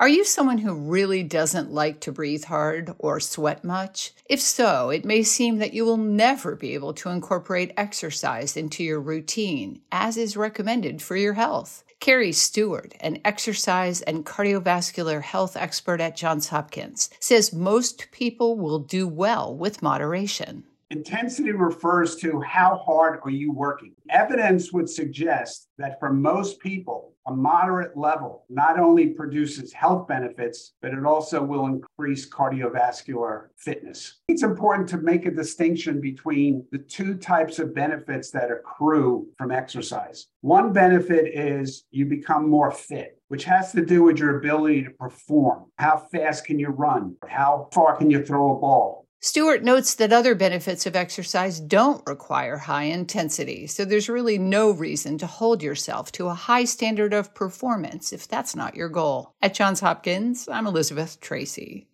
Are you someone who really doesn't like to breathe hard or sweat much? If so, it may seem that you will never be able to incorporate exercise into your routine, as is recommended for your health. Kerry Stewart, an exercise and cardiovascular health expert at Johns Hopkins, says most people will do well with moderation. Intensity refers to how hard are you working. Evidence would suggest that for most people, a moderate level not only produces health benefits, but it also will increase cardiovascular fitness. It's important to make a distinction between the two types of benefits that accrue from exercise. One benefit is you become more fit, which has to do with your ability to perform. How fast can you run? How far can you throw a ball? Stewart notes that other benefits of exercise don't require high intensity, so there's really no reason to hold yourself to a high standard of performance if that's not your goal. At Johns Hopkins, I'm Elizabeth Tracey.